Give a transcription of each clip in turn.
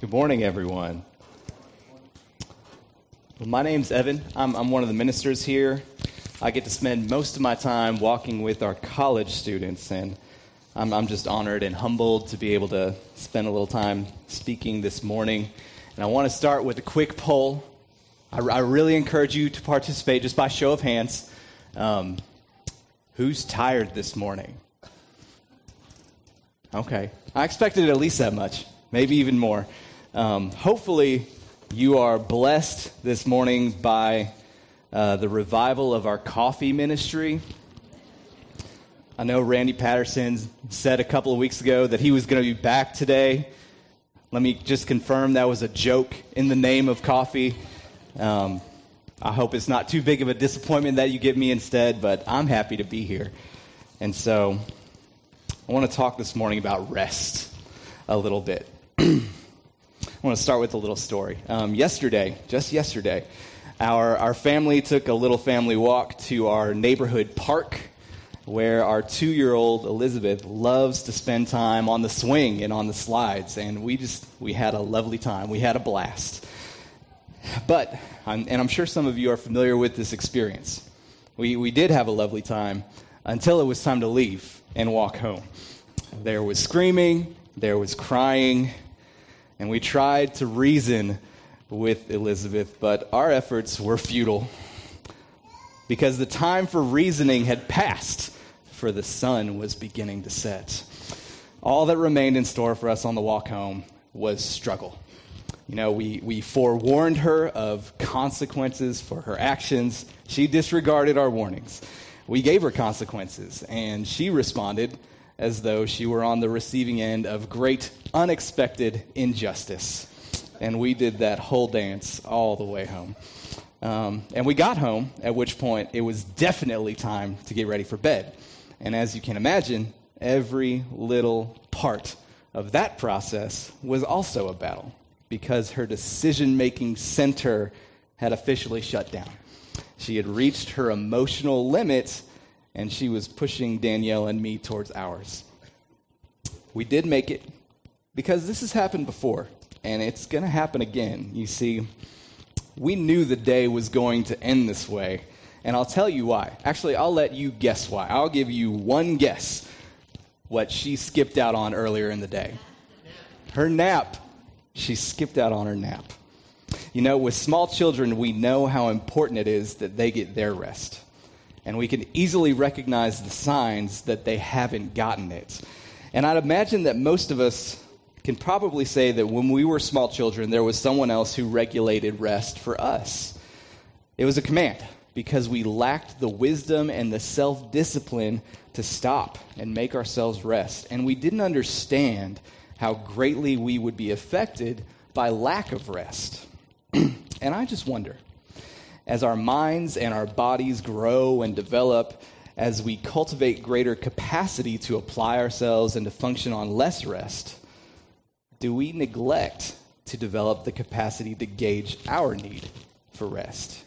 Good morning, everyone. Well, my name's Evan. I'm, I'm one of the ministers here. I get to spend most of my time walking with our college students, and I'm, I'm just honored and humbled to be able to spend a little time speaking this morning. And I want to start with a quick poll. I, I really encourage you to participate just by show of hands. Um, who's tired this morning? Okay. I expected at least that much, maybe even more. Um, hopefully, you are blessed this morning by uh, the revival of our coffee ministry. I know Randy Patterson said a couple of weeks ago that he was going to be back today. Let me just confirm that was a joke in the name of coffee. Um, I hope it's not too big of a disappointment that you get me instead, but I'm happy to be here. And so I want to talk this morning about rest a little bit. I want to start with a little story. Um, yesterday, just yesterday, our, our family took a little family walk to our neighborhood park where our two year old Elizabeth loves to spend time on the swing and on the slides. And we just, we had a lovely time. We had a blast. But, and I'm sure some of you are familiar with this experience. We, we did have a lovely time until it was time to leave and walk home. There was screaming, there was crying, and we tried to reason with Elizabeth, but our efforts were futile because the time for reasoning had passed, for the sun was beginning to set. All that remained in store for us on the walk home was struggle. You know, we, we forewarned her of consequences for her actions. She disregarded our warnings. We gave her consequences, and she responded as though she were on the receiving end of great unexpected injustice. And we did that whole dance all the way home. Um, and we got home, at which point it was definitely time to get ready for bed. And as you can imagine, every little part of that process was also a battle because her decision making center had officially shut down. She had reached her emotional limit and she was pushing Danielle and me towards ours. We did make it because this has happened before, and it's going to happen again. You see, we knew the day was going to end this way, and I'll tell you why. Actually, I'll let you guess why. I'll give you one guess what she skipped out on earlier in the day. Her nap. She skipped out on her nap. You know, with small children, we know how important it is that they get their rest and we can easily recognize the signs that they haven't gotten it. And I'd imagine that most of us can probably say that when we were small children, there was someone else who regulated rest for us. It was a command because we lacked the wisdom and the self discipline to stop and make ourselves rest. And we didn't understand how greatly we would be affected by lack of rest. and I just wonder as our minds and our bodies grow and develop, as we cultivate greater capacity to apply ourselves and to function on less rest, do we neglect to develop the capacity to gauge our need for rest?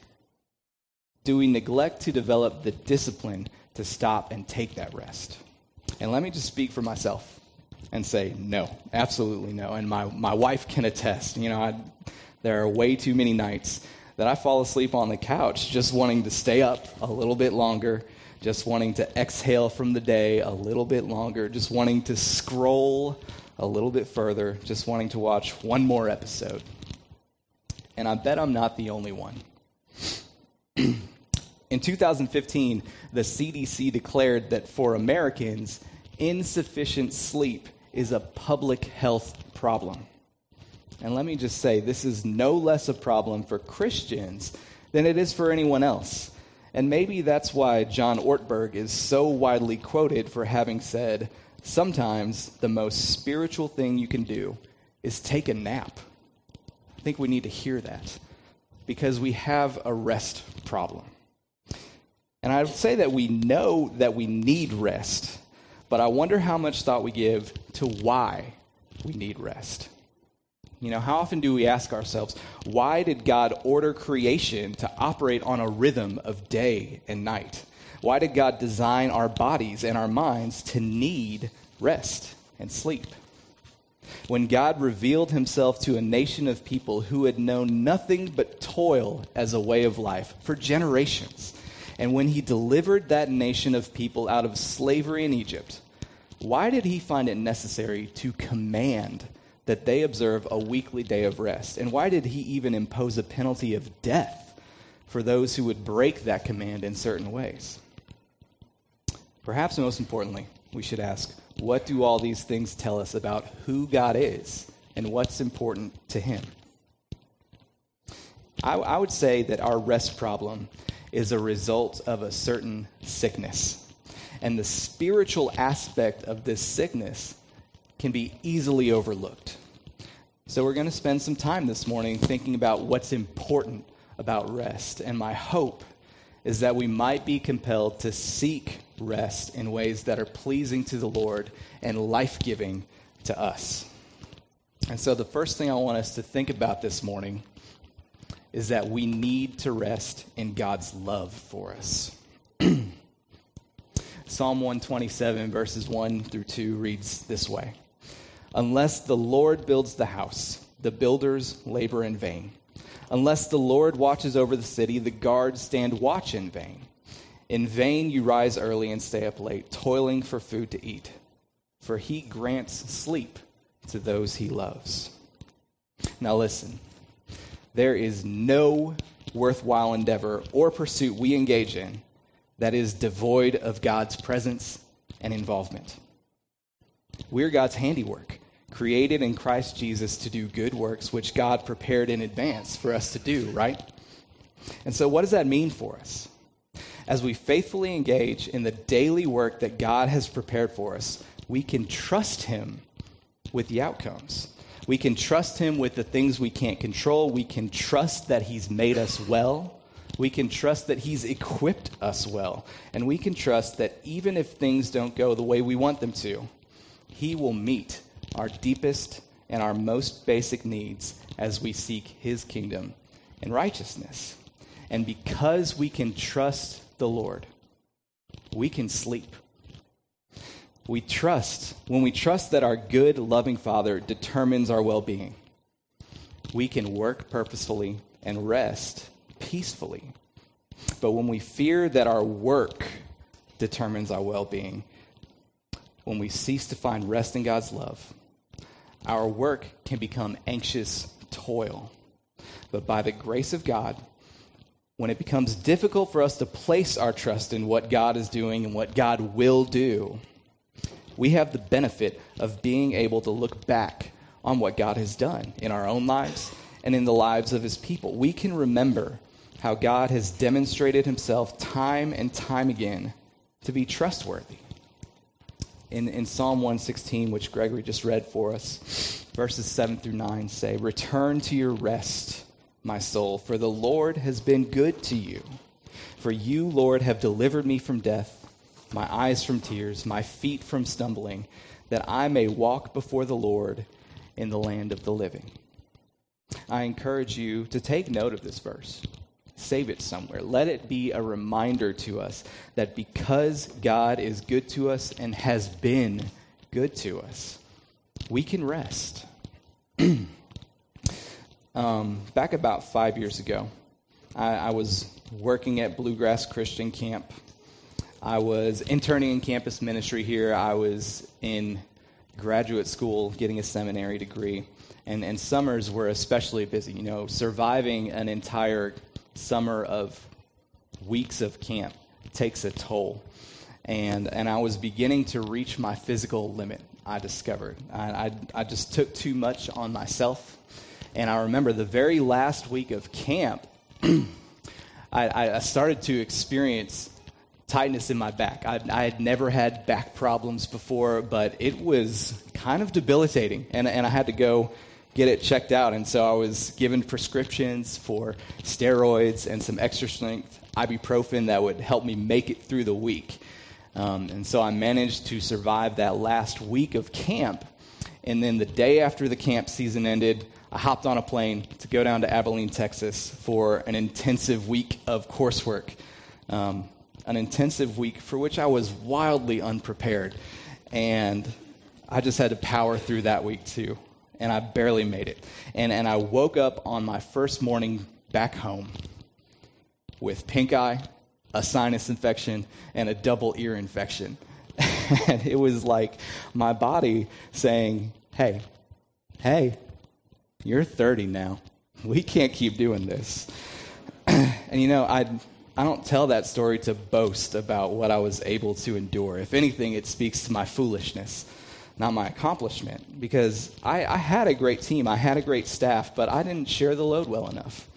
Do we neglect to develop the discipline to stop and take that rest? And let me just speak for myself and say no, absolutely no. And my, my wife can attest. You know, I, there are way too many nights that I fall asleep on the couch just wanting to stay up a little bit longer, just wanting to exhale from the day a little bit longer, just wanting to scroll a little bit further, just wanting to watch one more episode. And I bet I'm not the only one. In 2015, the CDC declared that for Americans, insufficient sleep is a public health problem. And let me just say, this is no less a problem for Christians than it is for anyone else. And maybe that's why John Ortberg is so widely quoted for having said, sometimes the most spiritual thing you can do is take a nap. I think we need to hear that because we have a rest problem. And I would say that we know that we need rest, but I wonder how much thought we give to why we need rest. You know, how often do we ask ourselves, why did God order creation to operate on a rhythm of day and night? Why did God design our bodies and our minds to need rest and sleep? when God revealed himself to a nation of people who had known nothing but toil as a way of life for generations, and when he delivered that nation of people out of slavery in Egypt, why did he find it necessary to command that they observe a weekly day of rest? And why did he even impose a penalty of death for those who would break that command in certain ways? Perhaps most importantly, we should ask what do all these things tell us about who God is and what's important to Him? I, I, would say that our rest problem is a result of a certain sickness. And the spiritual aspect of this sickness can be easily overlooked. So, we're going to spend some time this morning thinking about what's important about rest. And my hope is that we might be compelled to seek rest in ways that are pleasing to the Lord and life giving to us. And so, the first thing I want us to think about this morning is that we need to rest in God's love for us. Psalm 127, verses 1 through 2 reads this way Unless the Lord builds the house, the builders labor in vain. Unless the Lord watches over the city, the guards stand watch in vain. In vain you rise early and stay up late, toiling for food to eat, for he grants sleep to those he loves. Now listen, there is no worthwhile endeavor or pursuit we engage in that is devoid of God's presence and involvement. We're God's handiwork, created in Christ Jesus to do good works, which God prepared in advance for us to do, right? And so, what does that mean for us? As we faithfully engage in the daily work that God has prepared for us, we can trust Him with the outcomes. We can trust Him with the things we can't control. We can trust that He's made us well. We can trust that He's equipped us well. And we can trust that even if things don't go the way we want them to, He will meet our deepest and our most basic needs as we seek His kingdom and righteousness. And because we can trust the Lord, we can sleep. We trust, when we trust that our good, loving Father determines our well being, we can work purposefully and rest peacefully. But when we fear that our work determines our well being, when we cease to find rest in God's love, our work can become anxious toil. But by the grace of God, when it becomes difficult for us to place our trust in what God is doing and what God will do, we have the benefit of being able to look back on what God has done in our own lives and in the lives of his people. We can remember how God has demonstrated himself time and time again to be trustworthy. In, in Psalm 116, which Gregory just read for us, verses 7 through 9 say, Return to your rest, my soul, for the Lord has been good to you. For you, Lord, have delivered me from death, my eyes from tears, my feet from stumbling, that I may walk before the Lord in the land of the living. I encourage you to take note of this verse save it somewhere. Let it be a reminder to us that because God is good to us and has been good to us, we can rest. um, back about five years ago, I, I was working at Bluegrass Christian Camp. I was interning in campus ministry here. I was in graduate school getting a seminary degree. And, and summers were especially busy. You know, surviving an entire summer of weeks of camp takes a toll. And, and I was beginning to reach my physical limit, I discovered. I, I, I just took too much on myself. And I remember the very last week of camp, I, I started to experience tightness in my back. I, I, had never had back problems before, but it was kind of debilitating. And, and I had to go get it checked out. And so I was given prescriptions for steroids and some extra strength ibuprofen that would help me make it through the week. Um, and so I managed to survive that last week of camp. And then the day after the camp season ended, I hopped on a plane to go down to Abilene, Texas for an intensive week of coursework. Um, an intensive week for which I was wildly unprepared. And I just had to power through that week too. And I barely made it. And, and I woke up on my first morning back home with pink eye, a sinus infection, and a double ear infection. and it was like my body saying, hey, hey, you're 30 now. We can't keep doing this. and you know, I I don't tell that story to boast about what I was able to endure. If anything, it speaks to my foolishness, not my accomplishment. Because I, I had a great team, I had a great staff, but I didn't share the load well enough.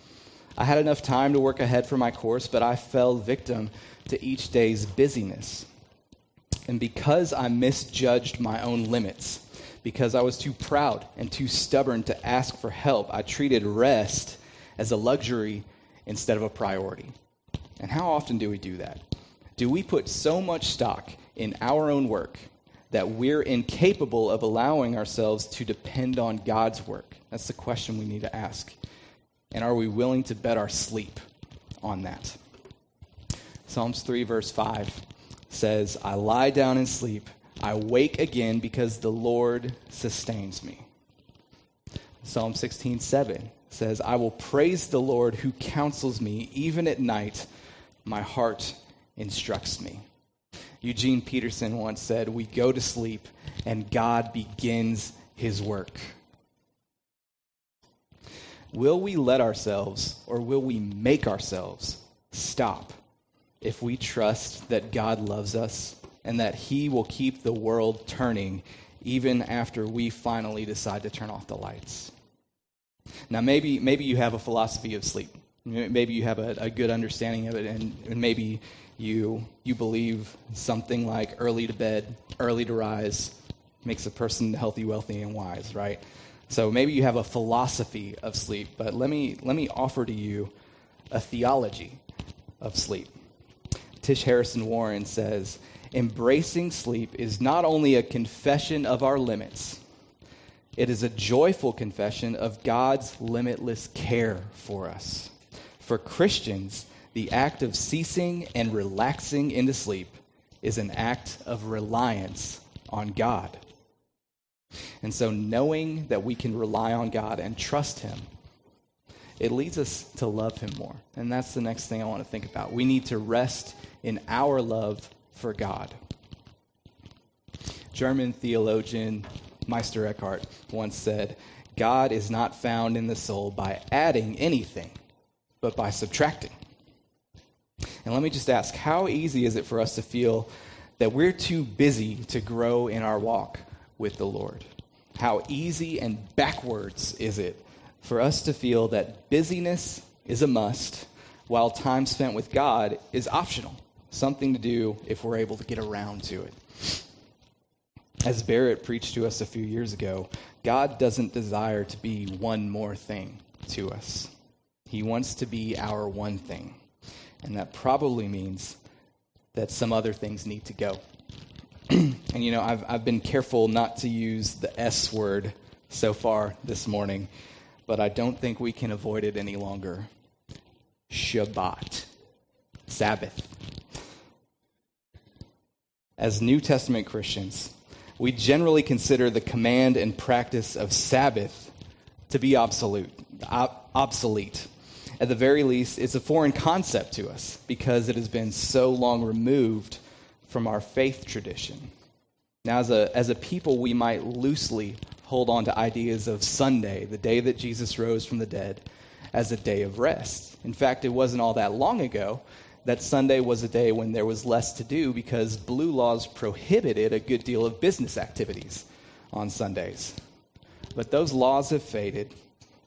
I had enough time to work ahead for my course, but I fell victim to each day's busyness. And because I misjudged my own limits, because I was too proud and too stubborn to ask for help, I treated rest as a luxury instead of a priority. And how often do we do that? Do we put so much stock in our own work that we're incapable of allowing ourselves to depend on God's work? That's the question we need to ask. And are we willing to bet our sleep on that? Psalms 3, verse 5 says, I lie down and sleep. I wake again because the Lord sustains me. Psalm 16, 7 says, I will praise the Lord who counsels me. Even at night, my heart instructs me. Eugene Peterson once said, We go to sleep and God begins his work. Will we let ourselves or will we make ourselves stop if we trust that God loves us and that He will keep the world turning even after we finally decide to turn off the lights? Now, maybe, maybe you have a philosophy of sleep. Maybe you have a, a good understanding of it, and, and maybe you, you believe something like early to bed, early to rise makes a person healthy, wealthy, and wise, right? So maybe you have a philosophy of sleep, but let me, let me offer to you a theology of sleep. Tish Harrison Warren says, Embracing sleep is not only a confession of our limits, it is a joyful confession of God's limitless care for us. For Christians, the act of ceasing and relaxing into sleep is an act of reliance on God. And so, knowing that we can rely on God and trust Him it leads us to love him more. And that's the next thing I want to think about. We need to rest in our love for God. German theologian Meister Eckhart once said, God is not found in the soul by adding anything, but by subtracting. And let me just ask how easy is it for us to feel that we're too busy to grow in our walk with the Lord? How easy and backwards is it for us to feel that busyness is a must, while time spent with God is optional, something to do if we're able to get around to it. As Barrett preached to us a few years ago, God doesn't desire to be one more thing to us. He wants to be our one thing. And that probably means that some other things need to go. and you know, I've, I've been careful not to use the S word so far this morning but I don't think we can avoid it any longer. Shabbat, Sabbath. As New Testament Christians, we generally consider the command and practice of Sabbath to be obsolete. obsolete. At the very least, it's a foreign concept to us because it has been so long removed from our faith tradition. Now, as a, as a people, we might loosely hold on to ideas of Sunday, the day that Jesus rose from the dead, as a day of rest. In fact, it wasn't all that long ago that Sunday was a day when there was less to do because blue laws prohibited a good deal of business activities on Sundays. But those laws have faded,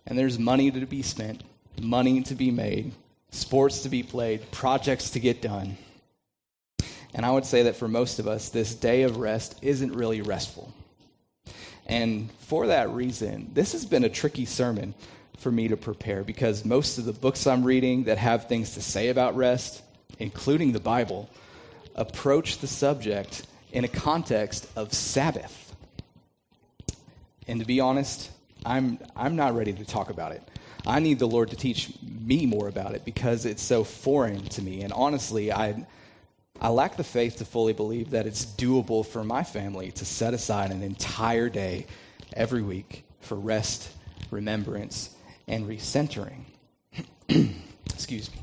and there's money to be spent, money to be made, sports to be played, projects to get done. And I would say that for most of us, this day of rest isn't really restful. And for that reason, this has been a tricky sermon for me to prepare because most of the books I'm reading that have things to say about rest, including the Bible, approach the subject in a context of Sabbath. And to be honest, I'm, I'm not ready to talk about it. I need the Lord to teach me more about it because it's so foreign to me. And honestly, I, I lack the faith to fully believe that it's doable for my family to set aside an entire day every week for rest, remembrance, and recentering. Excuse me.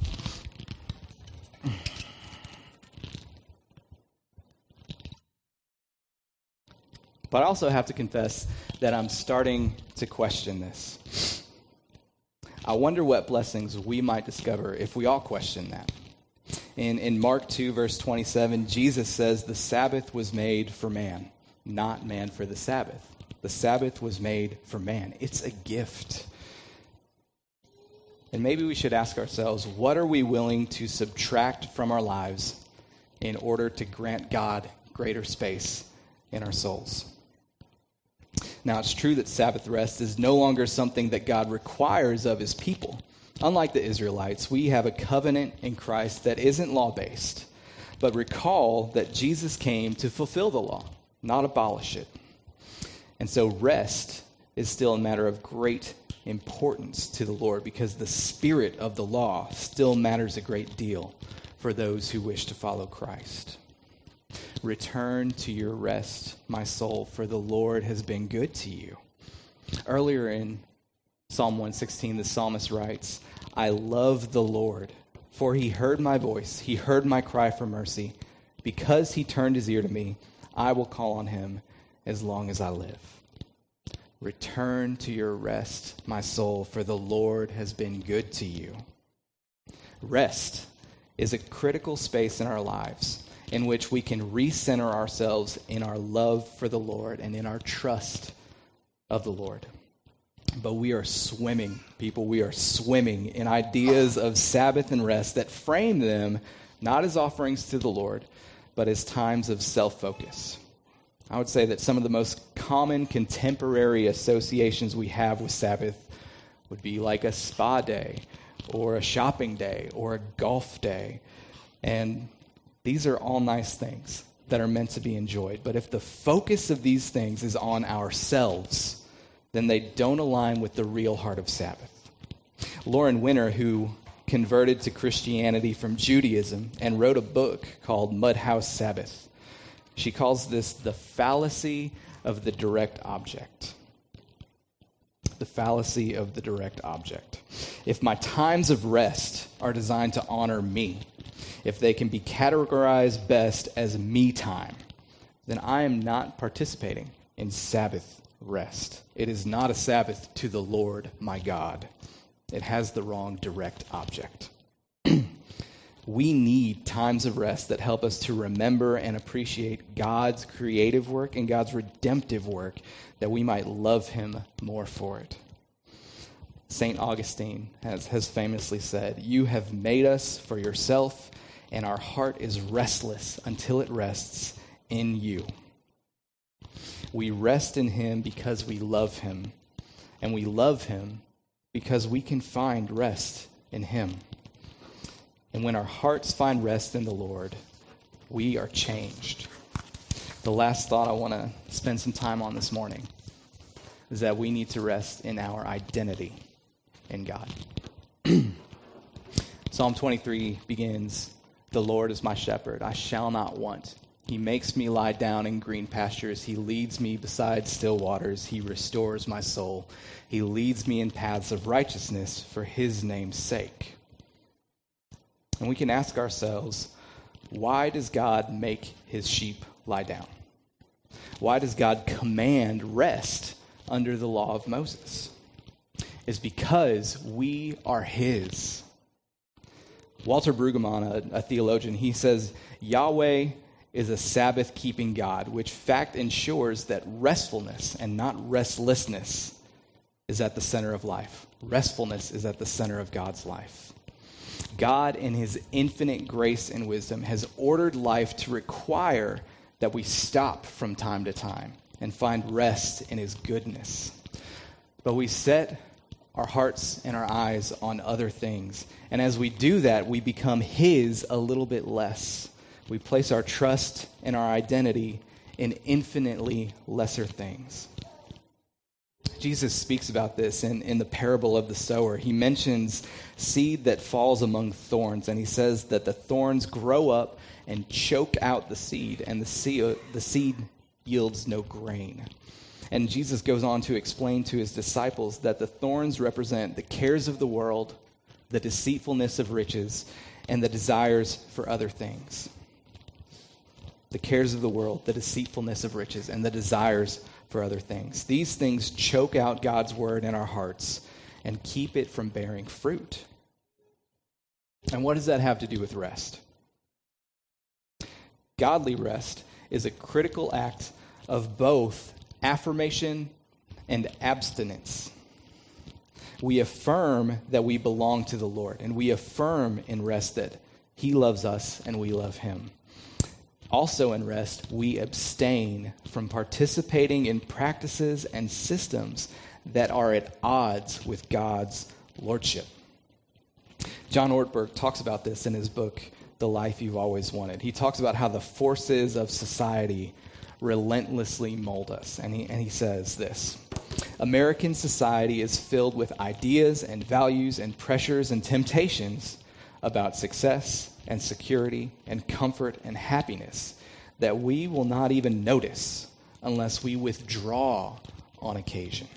But I also have to confess that I'm starting to question this. I wonder what blessings we might discover if we all question that. In, in Mark 2, verse 27, Jesus says, The Sabbath was made for man, not man for the Sabbath. The Sabbath was made for man. It's a gift. And maybe we should ask ourselves what are we willing to subtract from our lives in order to grant God greater space in our souls? Now, it's true that Sabbath rest is no longer something that God requires of his people. Unlike the Israelites, we have a covenant in Christ that isn't law based. But recall that Jesus came to fulfill the law, not abolish it. And so, rest is still a matter of great importance to the Lord because the spirit of the law still matters a great deal for those who wish to follow Christ. Return to your rest, my soul, for the Lord has been good to you. Earlier in Psalm 116, the psalmist writes, I love the Lord, for he heard my voice, he heard my cry for mercy. Because he turned his ear to me, I will call on him as long as I live. Return to your rest, my soul, for the Lord has been good to you. Rest is a critical space in our lives in which we can recenter ourselves in our love for the Lord and in our trust of the Lord. But we are swimming, people, we are swimming in ideas of Sabbath and rest that frame them not as offerings to the Lord, but as times of self focus. I would say that some of the most common contemporary associations we have with Sabbath would be like a spa day, or a shopping day, or a golf day. And these are all nice things that are meant to be enjoyed. But if the focus of these things is on ourselves, then they don't align with the real heart of Sabbath. Lauren Winner, who converted to Christianity from Judaism and wrote a book called Mudhouse Sabbath, she calls this the fallacy of the direct object. The fallacy of the direct object. If my times of rest are designed to honor me, if they can be categorized best as me time, then I am not participating in Sabbath rest. It is not a Sabbath to the Lord my God. It has the wrong direct object. we need times of rest that help us to remember and appreciate God's creative work and God's redemptive work that we might love Him more for it. St. Augustine has, has famously said, You have made us for yourself and our heart is restless until it rests in you. We rest in him because we love him, and we love him because we can find rest in him. And when our hearts find rest in the Lord, we are changed. The last thought I want to spend some time on this morning is that we need to rest in our identity in God. Psalm 23 begins the Lord is my shepherd. I shall not want. He makes me lie down in green pastures. He leads me beside still waters. He restores my soul. He leads me in paths of righteousness for his name's sake. And we can ask ourselves, why does God make his sheep lie down? Why does God command rest under the law of Moses? Is because we are his. Walter Brueggemann, a, a theologian, he says, Yahweh is a Sabbath keeping God, which fact ensures that restfulness and not restlessness is at the center of life. Restfulness is at the center of God's life. God, in his infinite grace and wisdom, has ordered life to require that we stop from time to time and find rest in his goodness. But we set our hearts and our eyes on other things. And as we do that, we become His a little bit less. We place our trust and our identity in infinitely lesser things. Jesus speaks about this in, in the parable of the sower. He mentions seed that falls among thorns, and he says that the thorns grow up and choke out the seed, and the seed, the seed yields no grain. And Jesus goes on to explain to his disciples that the thorns represent the cares of the world, the deceitfulness of riches, and the desires for other things. The cares of the world, the deceitfulness of riches, and the desires for other things. These things choke out God's word in our hearts and keep it from bearing fruit. And what does that have to do with rest? Godly rest is a critical act of both affirmation and abstinence. We affirm that we belong to the Lord, and we affirm in rest that He loves us and we love Him. Also, in rest, we abstain from participating in practices and systems that are at odds with God's lordship. John Ortberg talks about this in his book, The Life You've Always Wanted. He talks about how the forces of society relentlessly mold us. And he, and he says this American society is filled with ideas and values and pressures and temptations about success and security and comfort and happiness that we will not even notice unless we withdraw on occasion.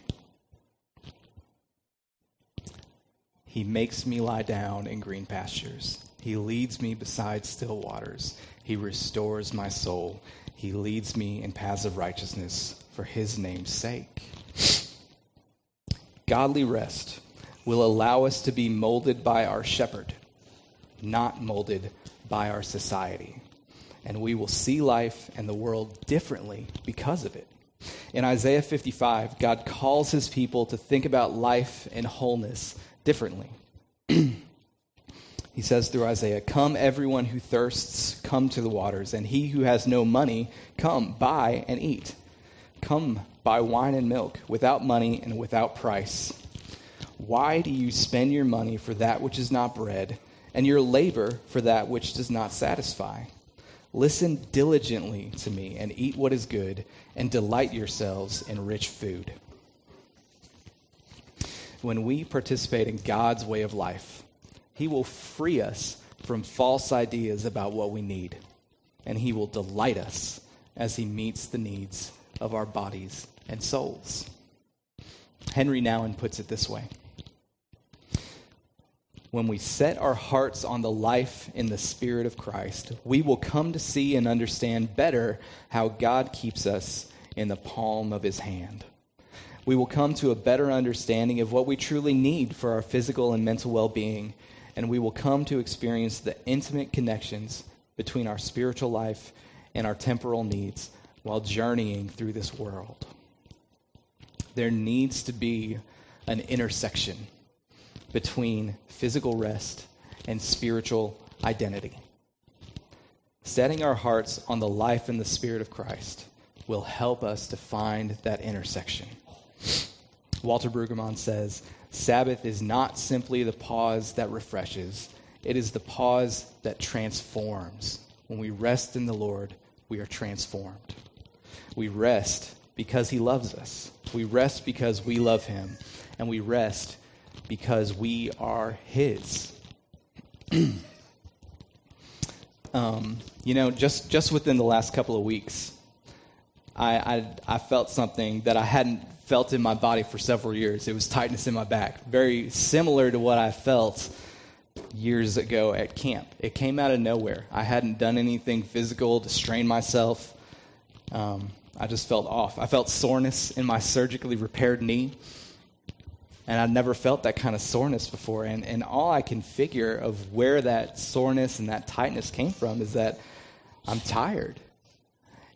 He makes me lie down in green pastures. He leads me beside still waters. He restores my soul. He leads me in paths of righteousness for his name's sake. Godly rest will allow us to be molded by our shepherd, not molded by our society. And we will see life and the world differently because of it. In Isaiah 55, God calls his people to think about life and wholeness differently. He says through Isaiah, Come, everyone who thirsts, come to the waters, and he who has no money, come, buy and eat. Come, buy wine and milk, without money and without price. Why do you spend your money for that which is not bread, and your labor for that which does not satisfy? Listen diligently to me, and eat what is good, and delight yourselves in rich food. When we participate in God's way of life, he will free us from false ideas about what we need, and He will delight us as He meets the needs of our bodies and souls. Henri Nouwen puts it this way When we set our hearts on the life in the Spirit of Christ, we will come to see and understand better how God keeps us in the palm of His hand. We will come to a better understanding of what we truly need for our physical and mental well being and we will come to experience the intimate connections between our spiritual life and our temporal needs while journeying through this world. There needs to be an intersection between physical rest and spiritual identity. Setting our hearts on the life and the Spirit of Christ will help us to find that intersection. Walter Brueggemann says, Sabbath is not simply the pause that refreshes, it is the pause that transforms. When we rest in the Lord, we are transformed. We rest because He loves us. We rest because we love Him. And we rest because we are His. um, you know, just, just within the last couple of weeks, I, I, I felt something that I hadn't felt in my body for several years. It was tightness in my back, very similar to what I felt years ago at camp. It came out of nowhere. I hadn't done anything physical to strain myself. Um, I just felt off. I felt soreness in my surgically repaired knee. And I'd never felt that kind of soreness before. And, and all I can figure of where that soreness and that tightness came from is that I'm tired.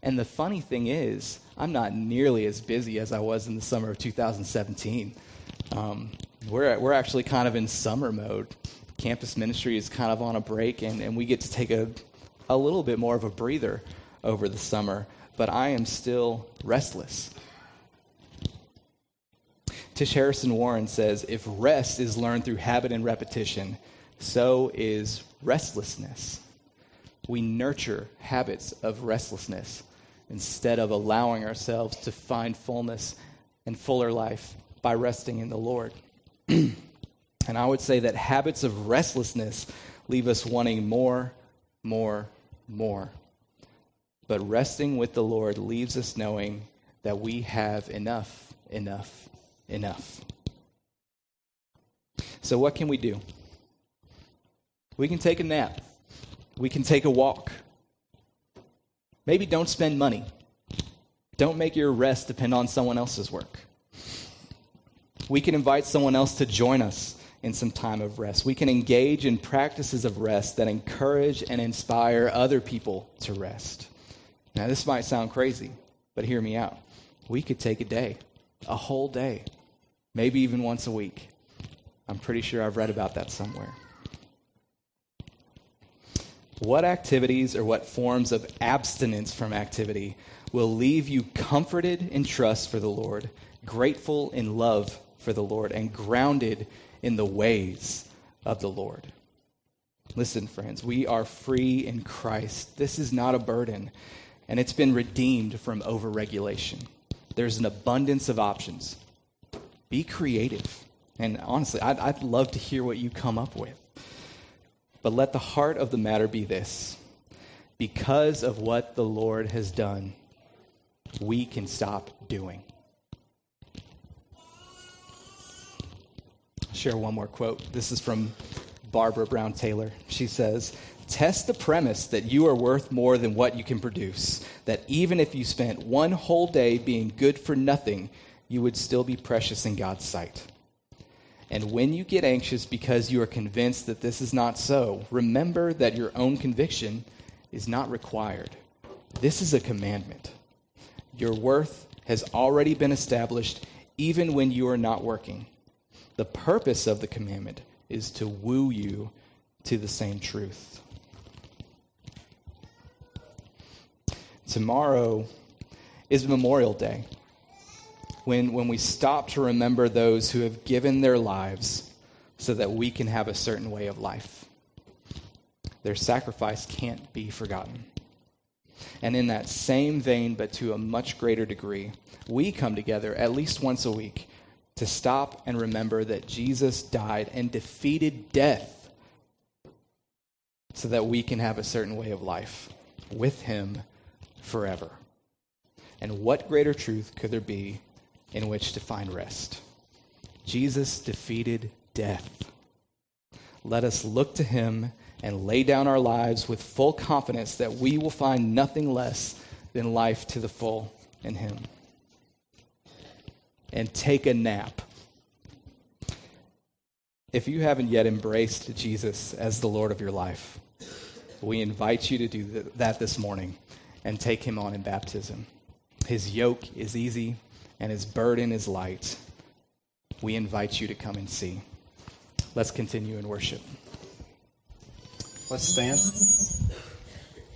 And the funny thing is, I'm not nearly as busy as I was in the summer of 2017. Um, we're, we're actually kind of in summer mode. Campus ministry is kind of on a break, and, and we get to take a, a little bit more of a breather over the summer. But I am still restless. Tish Harrison Warren says if rest is learned through habit and repetition, so is restlessness. We nurture habits of restlessness instead of allowing ourselves to find fullness and fuller life by resting in the Lord. and I would say that habits of restlessness leave us wanting more, more, more. But resting with the Lord leaves us knowing that we have enough, enough, enough. So, what can we do? We can take a nap. We can take a walk. Maybe don't spend money. Don't make your rest depend on someone else's work. We can invite someone else to join us in some time of rest. We can engage in practices of rest that encourage and inspire other people to rest. Now, this might sound crazy, but hear me out. We could take a day, a whole day, maybe even once a week. I'm pretty sure I've read about that somewhere. What activities or what forms of abstinence from activity will leave you comforted in trust for the Lord, grateful in love for the Lord, and grounded in the ways of the Lord? Listen, friends, we are free in Christ. This is not a burden, and it's been redeemed from overregulation. There's an abundance of options. Be creative. And honestly, I'd, I'd love to hear what you come up with. But let the heart of the matter be this because of what the Lord has done, we can stop doing. I'll share one more quote. This is from Barbara Brown Taylor. She says, Test the premise that you are worth more than what you can produce, that even if you spent one whole day being good for nothing, you would still be precious in God's sight. And when you get anxious because you are convinced that this is not so, remember that your own conviction is not required. This is a commandment. Your worth has already been established even when you are not working. The purpose of the commandment is to woo you to the same truth. Tomorrow is Memorial Day when, when we stop to remember those who have given their lives so that we can have a certain way of life. Their sacrifice can't be forgotten. And in that same vein, but to a much greater degree, we come together at least once a week to stop and remember that Jesus died and defeated death so that we can have a certain way of life with him forever. And what greater truth could there be in which to find rest. Jesus defeated death. Let us look to him and lay down our lives with full confidence that we will find nothing less than life to the full in him. And take a nap. If you haven't yet embraced Jesus as the Lord of your life, we invite you to do that this morning and take him on in baptism. His yoke is easy and his burden is light. We invite you to come and see. Let's continue in worship. Let's stand.